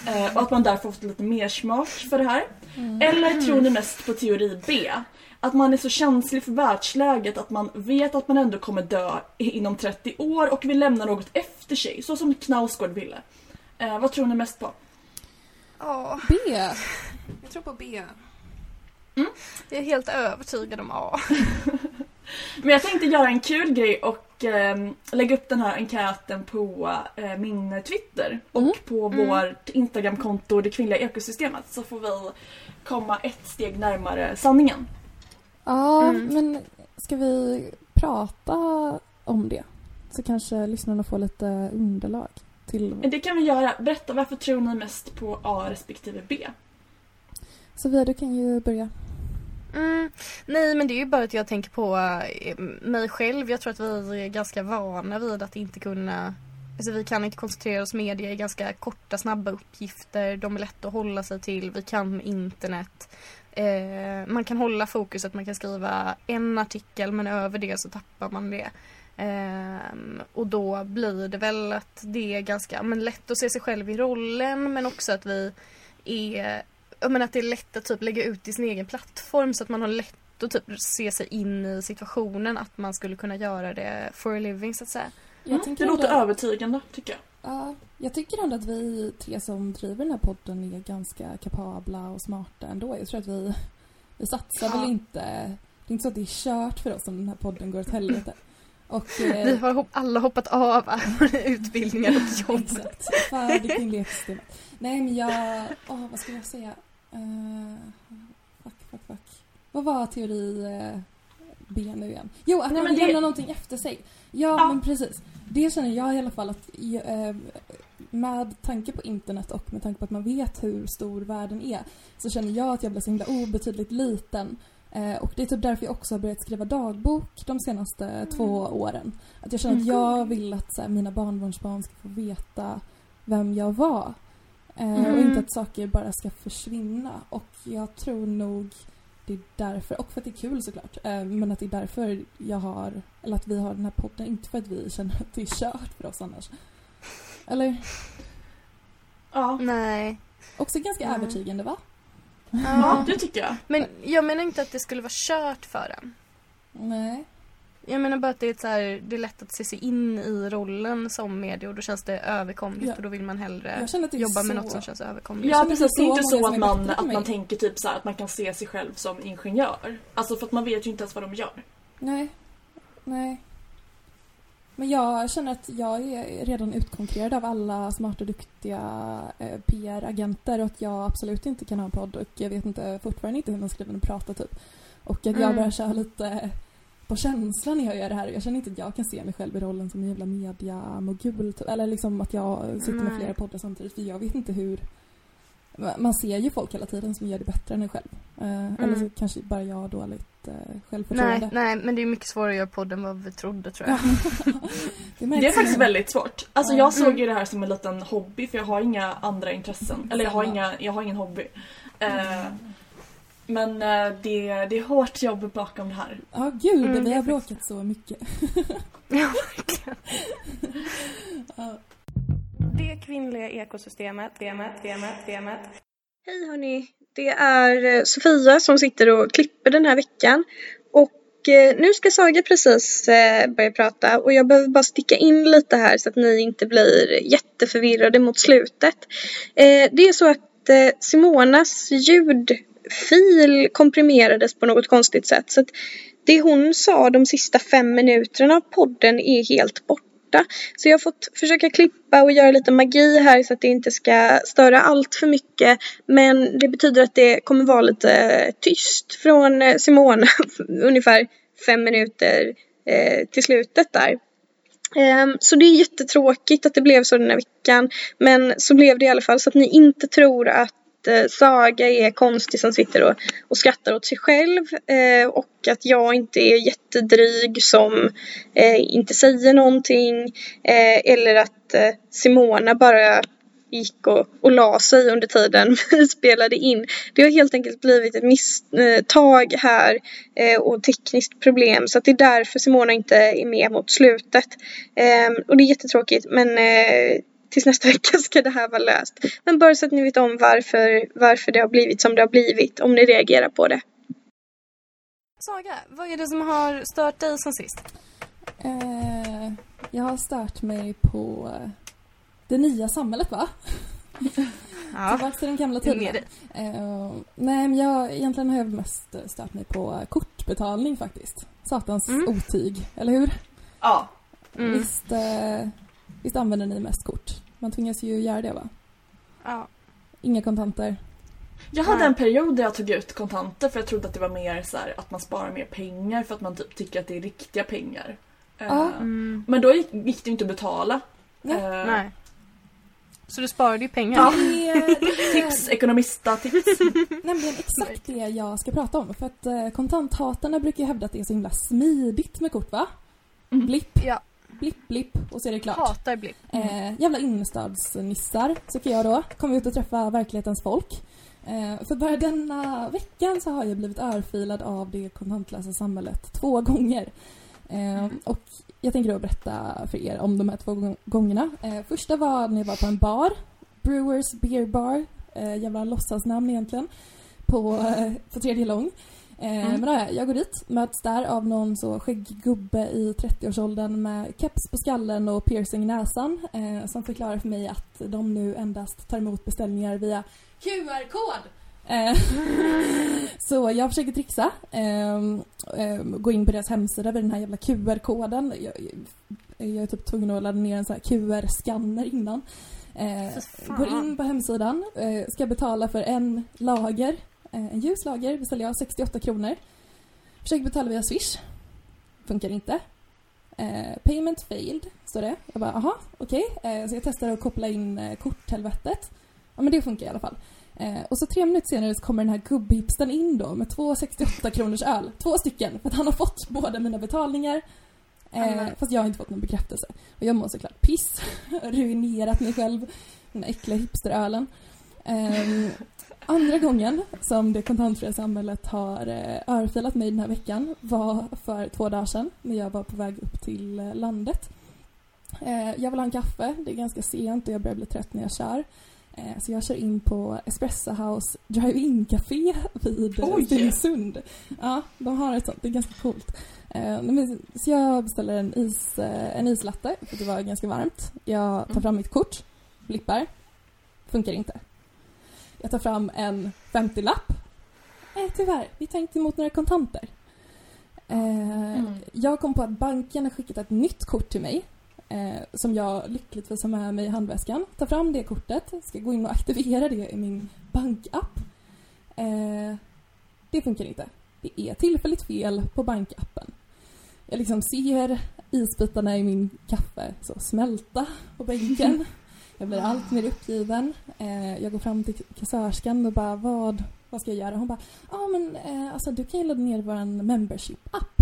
Eh, och att man därför fått lite mer smak för det här. Mm. Eller tror ni mest på teori B? Att man är så känslig för världsläget att man vet att man ändå kommer dö inom 30 år och vill lämna något efter sig, så som Knausgård ville. Eh, vad tror ni mest på? Oh. B. Jag tror på B. Mm. Jag är helt övertygad om A. Men jag tänkte göra en kul grej och eh, lägga upp den här enkäten på eh, min Twitter och mm. på mm. vårt Instagramkonto Det kvinnliga ekosystemet så får vi komma ett steg närmare sanningen. Ja, mm. men ska vi prata om det? Så kanske lyssnarna får lite underlag till... Det kan vi göra. Berätta, varför tror ni mest på A respektive B? Sofia, du kan ju börja. Mm, nej men det är ju bara att jag tänker på eh, mig själv. Jag tror att vi är ganska vana vid att inte kunna Alltså vi kan inte koncentrera oss. Media är ganska korta, snabba uppgifter. De är lätta att hålla sig till. Vi kan internet. Eh, man kan hålla fokuset, man kan skriva en artikel men över det så tappar man det. Eh, och då blir det väl att det är ganska men lätt att se sig själv i rollen men också att vi är men att det är lätt att typ lägga ut i sin egen plattform så att man har lätt att typ se sig in i situationen att man skulle kunna göra det for a living så att säga. Mm, det låter ändå... övertygande tycker jag. Ja, jag tycker ändå att vi tre som driver den här podden är ganska kapabla och smarta ändå. Jag tror att vi, vi satsar ja. väl inte... Det är inte så att det är kört för oss om den här podden går åt helvete. Och, eh, vi har alla hoppat av utbildningar och jobb. Exakt, färdig kvinnlig Nej men jag, åh vad ska jag säga? Uh, fuck, fuck, fuck. Vad var teori uh, B nu igen? Jo, att Nej, man lämnar det... någonting efter sig. Ja, ja, men precis. Det känner jag i alla fall att uh, med tanke på internet och med tanke på att man vet hur stor världen är så känner jag att jag blir så himla obetydligt liten och det är typ därför jag också har börjat skriva dagbok de senaste mm. två åren. Att jag känner att mm. jag vill att så här, mina barnbarnsbarn ska få veta vem jag var. Mm. Och inte att saker bara ska försvinna. Och jag tror nog det är därför, och för att det är kul såklart, eh, men att det är därför jag har, eller att vi har den här podden, inte för att vi känner att det är kört för oss annars. Eller? Ja. Nej. Också ganska Nej. övertygande va? Ja, det tycker jag. Men jag menar inte att det skulle vara kört för en. Nej. Jag menar bara att det är, så här, det är lätt att se sig in i rollen som medie och då känns det överkomligt ja. och då vill man hellre jobba så... med något som känns överkomligt. Ja precis, det är inte så att man, att man tänker typ så här, att man kan se sig själv som ingenjör. Alltså för att man vet ju inte ens vad de gör. Nej. Nej. Men jag känner att jag är redan utkonkurrerad av alla smarta, duktiga eh, PR-agenter och att jag absolut inte kan ha en podd och jag vet inte, fortfarande inte hur man skriver och pratar typ. Och att jag mm. börjar köra lite på känslan när jag gör det här. Jag känner inte att jag kan se mig själv i rollen som en jävla media-mogul. Typ. Eller liksom att jag sitter med flera poddar samtidigt. För jag vet inte hur... Man ser ju folk hela tiden som gör det bättre än en själv. Mm. Eller så kanske bara jag har dåligt uh, självförtroende. Nej, nej, men det är mycket svårare att göra podd än vad vi trodde tror jag. det, det, är faktiskt väldigt svårt. Alltså jag såg ju mm. det här som en liten hobby för jag har inga andra intressen. Eller jag har, inga, jag har ingen hobby. Uh, men eh, det, det är hårt jobb bakom det här. Ja, gud, mm, vi har bråkat så mycket. ja, verkligen. ja. Det kvinnliga ekosystemet, temat, temat, temat. Hej hörni, det är eh, Sofia som sitter och klipper den här veckan. Och eh, nu ska Saga precis eh, börja prata och jag behöver bara sticka in lite här så att ni inte blir jätteförvirrade mot slutet. Det är så att Simonas ljudfil komprimerades på något konstigt sätt. Så att det hon sa de sista fem minuterna av podden är helt borta. Så jag har fått försöka klippa och göra lite magi här så att det inte ska störa allt för mycket. Men det betyder att det kommer vara lite eh, tyst från eh, Simone ungefär fem minuter eh, till slutet där. Ehm, så det är jättetråkigt att det blev så den här veckan. Men så blev det i alla fall så att ni inte tror att att Saga är konstig som sitter och, och skrattar åt sig själv eh, och att jag inte är jättedryg som eh, inte säger någonting eh, eller att eh, Simona bara gick och, och la sig under tiden vi spelade in. Det har helt enkelt blivit ett misstag här eh, och tekniskt problem så att det är därför Simona inte är med mot slutet. Eh, och det är jättetråkigt men eh, tills nästa vecka ska det här vara löst. Men bara så att ni vet om varför, varför det har blivit som det har blivit om ni reagerar på det. Saga, vad är det som har stört dig sen sist? Eh, jag har stört mig på det nya samhället va? Ja, Tillbaka till den gamla tiden. Eh, nej, men jag, egentligen har jag mest stört mig på kortbetalning faktiskt. Satans Mm. otyg, eller hur? Ja. Mm. Visst, eh, visst använder ni mest kort? Man tvingas ju göra det va? Ja. Inga kontanter. Jag hade en period där jag tog ut kontanter för jag trodde att det var mer så här, att man sparar mer pengar för att man typ tycker att det är riktiga pengar. Eh, Ja. Mm. Men då gick, gick det ju inte att betala. Nej. Eh, Nej. Så du sparade ju pengar? Ja. Tips, ekonomista-tips. nämligen exakt det jag ska prata om. För att eh, kontanthatarna brukar ju hävda att det är så himla smidigt med kort va? Mm. Blipp, Ja. Blipp, blipp och så är det klart. Hatar blipp. Eh, jävla innerstadsnissar, tycker jag då. Kommer ut och träffa verklighetens folk. Eh, för bara denna veckan så har jag blivit örfilad av det kontantlösa samhället två gånger. Eh, och jag tänker då berätta för er om de här två gång- gångerna. Eh, första var när jag var på en bar, Brewers Beer Bar, eh, jävla låtsasnamn egentligen, på, eh, på tredje lång. Eh, Mm. Men där, jag går dit, möts där av någon så skäggig gubbe i 30-årsåldern med keps på skallen och piercing i näsan eh, som förklarar för mig att de nu endast tar emot beställningar via QR-kod. Eh, så jag försöker trixa, ehm, ehm, gå in på deras hemsida vid den här jävla QR-koden. Jag, jag är typ tvungen att ladda ner en sån här QR-scanner innan. Fan. går in på hemsidan, eh, ska betala för en lager, en ljus lager beställer jag 68 kronor. Försöker betala via Swish. Funkar inte. Eh, payment failed, står det. Jag bara, aha, okej. Eh, så jag testar att koppla in eh, korthelvetet. Ja, men det funkar i alla fall. Eh, och så tre minuter senare så kommer den här gubbhipsten in då med två 68 kronors öl. Två stycken, för att han har fått båda mina betalningar. Eh, fast jag har inte fått någon bekräftelse. Och jag mår såklart piss. Ruinerat mig själv. Den där äckliga hipsterölen. Andra gången som det kontantfria samhället har eh, örfilat mig den här veckan var för två dagar sedan när jag var på väg upp till eh, landet. Eh, jag vill ha en kaffe, det är ganska sent och jag börjar bli trött när jag kör. Så jag kör in på Espresso House Drive-In Café vid! Stenungsund. Ja, de har ett sånt, det är ganska coolt. Så jag beställer en, is, en islatte för det var ganska varmt. Jag tar Mm. fram mitt kort, blippar, funkar inte. Jag tar fram en 50-lapp. Eh, tyvärr, vi tar inte emot några kontanter. Eh, Mm. Jag kom på att banken har skickat ett nytt kort till mig eh, som jag lyckligtvis har med mig i handväskan. Tar fram det kortet, ska gå in och aktivera det i min bankapp. Eh, det funkar inte. Det är tillfälligt fel på bankappen. Jag liksom ser isbitarna i min kaffe så smälta på bänken. Jag blir allt mer uppgiven. Eh, jag går fram till kassörskan och bara vad, vad ska jag göra? Hon bara ja ah, men eh, alltså du kan ju ladda ner vår membership-app.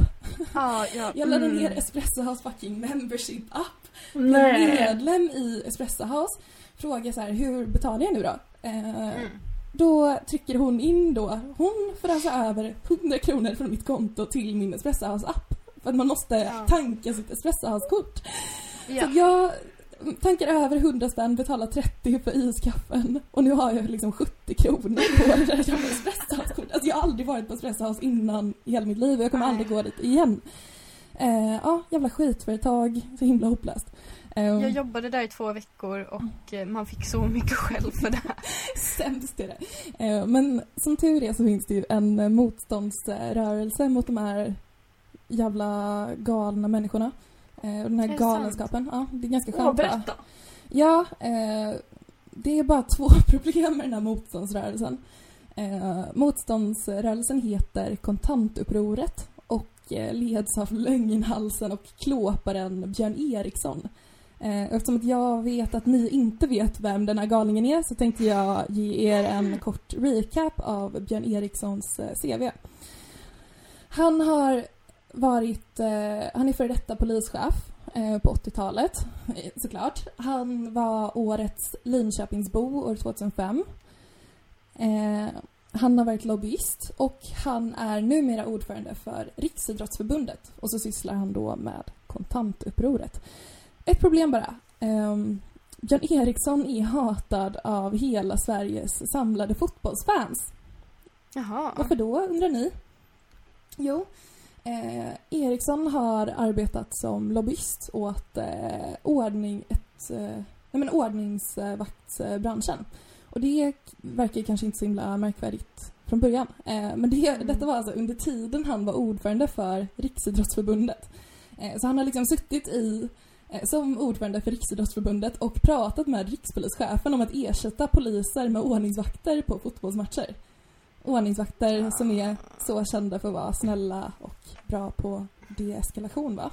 Ja, ja. Jag laddade mm. ner Espresso House fucking membership-app. Jag är Nej. medlem i Espresso House. Frågar så här, hur betalar jag nu då? Eh, Mm. Då trycker hon in då, hon får alltså över 100 kronor från mitt konto till min Espresso House-app. För att man måste Ja. tanka sitt Espresso House-kort. Så Ja. att jag tankar över 100 spänn, betalar 30 för iskaffen och nu har jag liksom 70 kronor på det där jävla Espresso House-kortet. Alltså jag har aldrig varit på Espresso House innan i hela mitt liv och jag kommer Nej. aldrig gå dit igen. Eh, ja, jävla skitföretag, så himla hopplöst. Eh, Jag jobbade där i två veckor och eh, man fick så mycket skäll för det här. Sämst är det. Eh, Men som tur är så finns det ju en eh, motståndsrörelse mot de här jävla galna människorna. Eh, och Den här Är det galenskapen. Ja, det är ganska skönt va? berätta. Ja, eh, det är bara två problem med den här motståndsrörelsen. Eh, motståndsrörelsen heter Kontantupproret och eh, leds av lögnhalsen och klåparen Björn Eriksson. Eh, eftersom att jag vet att ni inte vet vem den här galningen är så tänkte jag ge er en kort recap av Björn Erikssons eh, CV. Han har varit, han är före detta polischef på 80-talet såklart. Han var årets Linköpingsbo år 2005. Han har varit lobbyist och han är numera ordförande för Riksidrottsförbundet och så sysslar han då med kontantupproret. Ett problem bara. Um, Björn Eriksson är hatad av hela Sveriges samlade fotbollsfans. Jaha. Varför då, undrar ni? Jo, eh, Eriksson har arbetat som lobbyist åt eh, ordning, ett, eh, nej men ordningsvaktsbranschen. Och det verkar kanske inte så himla märkvärdigt från början. Eh, men det, mm. detta var alltså under tiden han var ordförande för Riksidrottsförbundet. Eh, så han har liksom suttit i eh, som ordförande för Riksidrottsförbundet och pratat med rikspolischefen om att ersätta poliser med ordningsvakter på fotbollsmatcher. Ordningsvakter som är så kända för att vara snälla och bra på deeskalation va?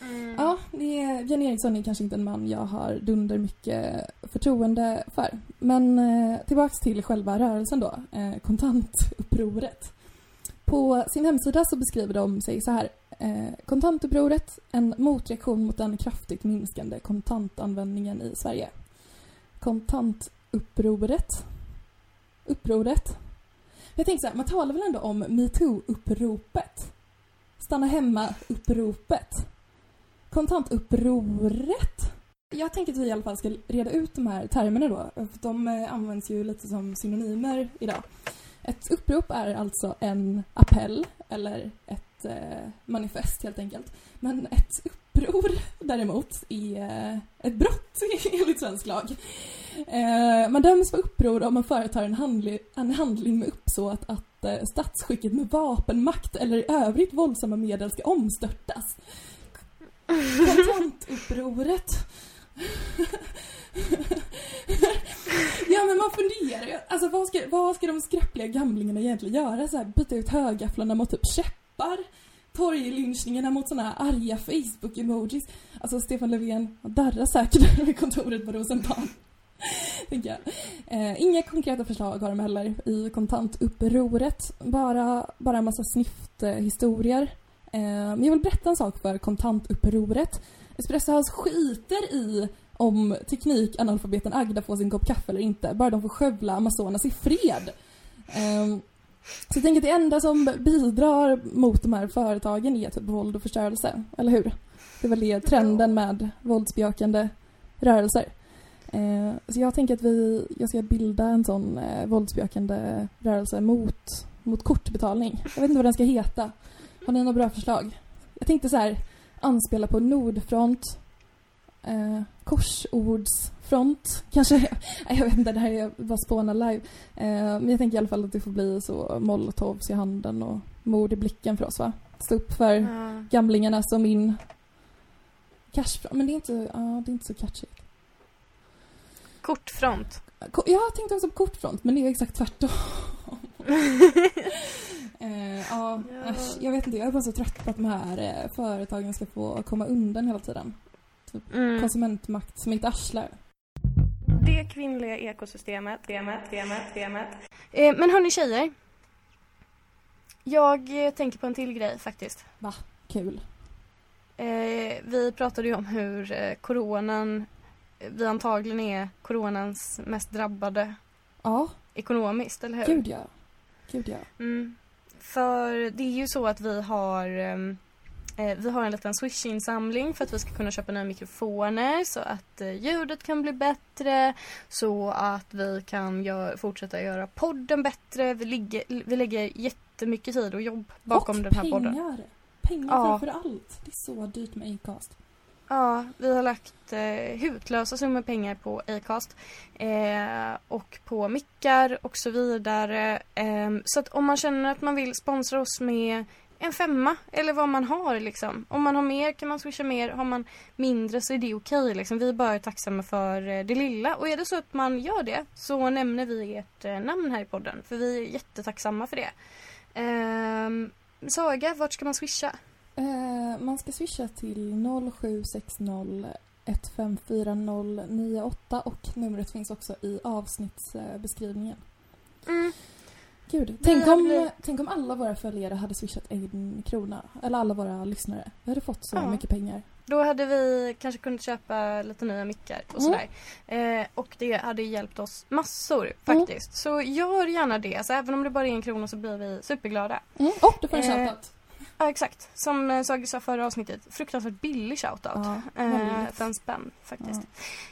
Mm. Ja, det är, Björn Eriksson är kanske inte en man jag har dunder mycket förtroende för. Men eh, tillbaks till själva rörelsen då, eh, kontantupproret. På sin hemsida så beskriver de sig så här. Eh, kontantupproret, en motreaktion mot den kraftigt minskande kontantanvändningen i Sverige. Kontantupproret. Upproret. Jag tänker så här, man talar väl ändå om metoo-uppropet? Stanna hemma-uppropet kontantupproret. Jag tänker att vi i alla fall ska reda ut de här termerna då. För de eh, används ju lite som synonymer idag. Ett upprop är alltså en appell eller ett eh, manifest helt enkelt. Men ett upprop uppror däremot är eh, ett brott enligt svensk lag. Eh, man döms för uppror om man företar en, handling, en handling med uppsåt att eh, statsskicket med vapenmakt eller i övrigt våldsamma medel ska omstörtas. Kontantupproret. ja men man funderar ju. Alltså vad ska, vad ska de skräppliga gamlingarna egentligen göra? Så här, byta ut högafflarna mot typ käppar? Torglynchningarna mot såna här arga Facebook-emojis. Alltså Stefan Löfven darrar säkert vid kontoret på Rosenbad. Tänker jag. Eh, inga konkreta förslag har de heller i kontantupproret. Bara, bara en massa snyfthistorier. Eh, men jag vill berätta en sak för kontantupproret. Espresso House skiter i om teknikanalfabeten Agda får sin kopp kaffe eller inte, bara de får skövla Amazonas i fred. Eh, så jag tänker att det enda som bidrar mot de här företagen är typ våld och förstörelse, eller hur? Det väl det trenden med våldsbejakande rörelser. Uh, så jag tänker att vi, jag ska bilda en sån uh, våldsbejakande rörelse mot, mot kortbetalning. Jag vet inte vad den ska heta. Har ni några bra förslag? Jag tänkte så här, anspela på Nordfront, eh, korsordsfront, kanske. jag vet inte, det här är bara spåna live. Eh, men jag tänker i alla fall att det får bli så molotovs i handen och mord i blicken för oss, va? Stå upp för mm. gamlingarna som min cashfront. Men det är inte, ja, det är inte så catchigt. Kortfront? Jag tänkte också på kortfront, men det är exakt tvärtom. Eh, ja, ja. Äsch, jag vet inte, jag är bara så trött på att de här eh, företagen ska få komma undan hela tiden. Mm. konsumentmakt som inte arslar. Det kvinnliga ekosystemet, temat, temat, temat. Eh, men hörni tjejer. Jag eh, tänker på en till grej faktiskt. Va? Kul. Eh, vi pratade ju om hur eh, coronan, vi antagligen är coronans mest drabbade ja. ekonomiskt, eller hur? Gud ja. Gud ja. Mm. För det är ju så att vi har eh, vi har en liten Swish-insamling för att vi ska kunna köpa nya mikrofoner så att eh, ljudet kan bli bättre, så att vi kan gör, fortsätta göra podden bättre. Vi, ligger, vi lägger jättemycket tid och jobb bakom och den här pengar. podden. Pengar ja. framför allt. Det är så dyrt med Acast. Ja, vi har lagt eh, hutlösa summor pengar på Acast eh, och på mickar och så vidare. Eh, så att om man känner att man vill sponsra oss med en femma eller vad man har liksom. Om man har mer kan man swisha mer. Har man mindre så är det okej liksom. Vi är bara tacksamma för eh, det lilla. Och är det så att man gör det så nämner vi ert eh, namn här i podden. För vi är jättetacksamma för det. Um, Saga, vart ska man swisha? Eh, man ska swisha till 0760 154098 och numret finns också i avsnittsbeskrivningen. Mm. Gud, tänk om, tänk om alla våra följare hade swishat en krona. Eller alla våra lyssnare. Vi hade fått så Ja. mycket pengar. Då hade vi kanske kunnat köpa lite nya mickar och Mm. sådär. Eh, och det hade hjälpt oss massor Mm. faktiskt. Så gör gärna det. Alltså, även om det bara är en krona så blir vi superglada. Mm. Och du får en Eh, shoutout. Ja exakt. Som eh, Saga sa förra avsnittet, fruktansvärt billig shoutout. Ja, Eh, en spänn faktiskt.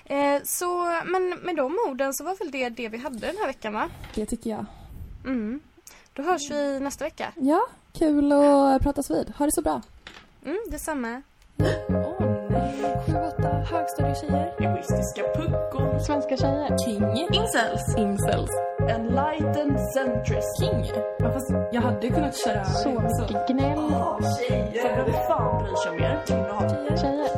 Eh, så, men med de orden så var väl det det vi hade den här veckan va? Det tycker jag. Mm. Då hörs vi nästa vecka. Ja, kul att pratas vid. Ha det så bra. Mm, detsamma. Åh nej. Sju, åtta högstadietjejer. Egoistiska puckon. Svenska tjejer. King. Incels. Incels. Enlightened centrist. King. Ja, fast jag hade kunnat köra Så mycket gnäll. Åh, tjejer. Vem fan bryr sig om er? Har Tjejer. Tjejer.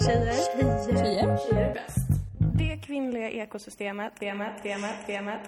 Tjejer. Tjejer. Tjejer är bäst. Det kvinnliga ekosystemet, temat, temat, temat.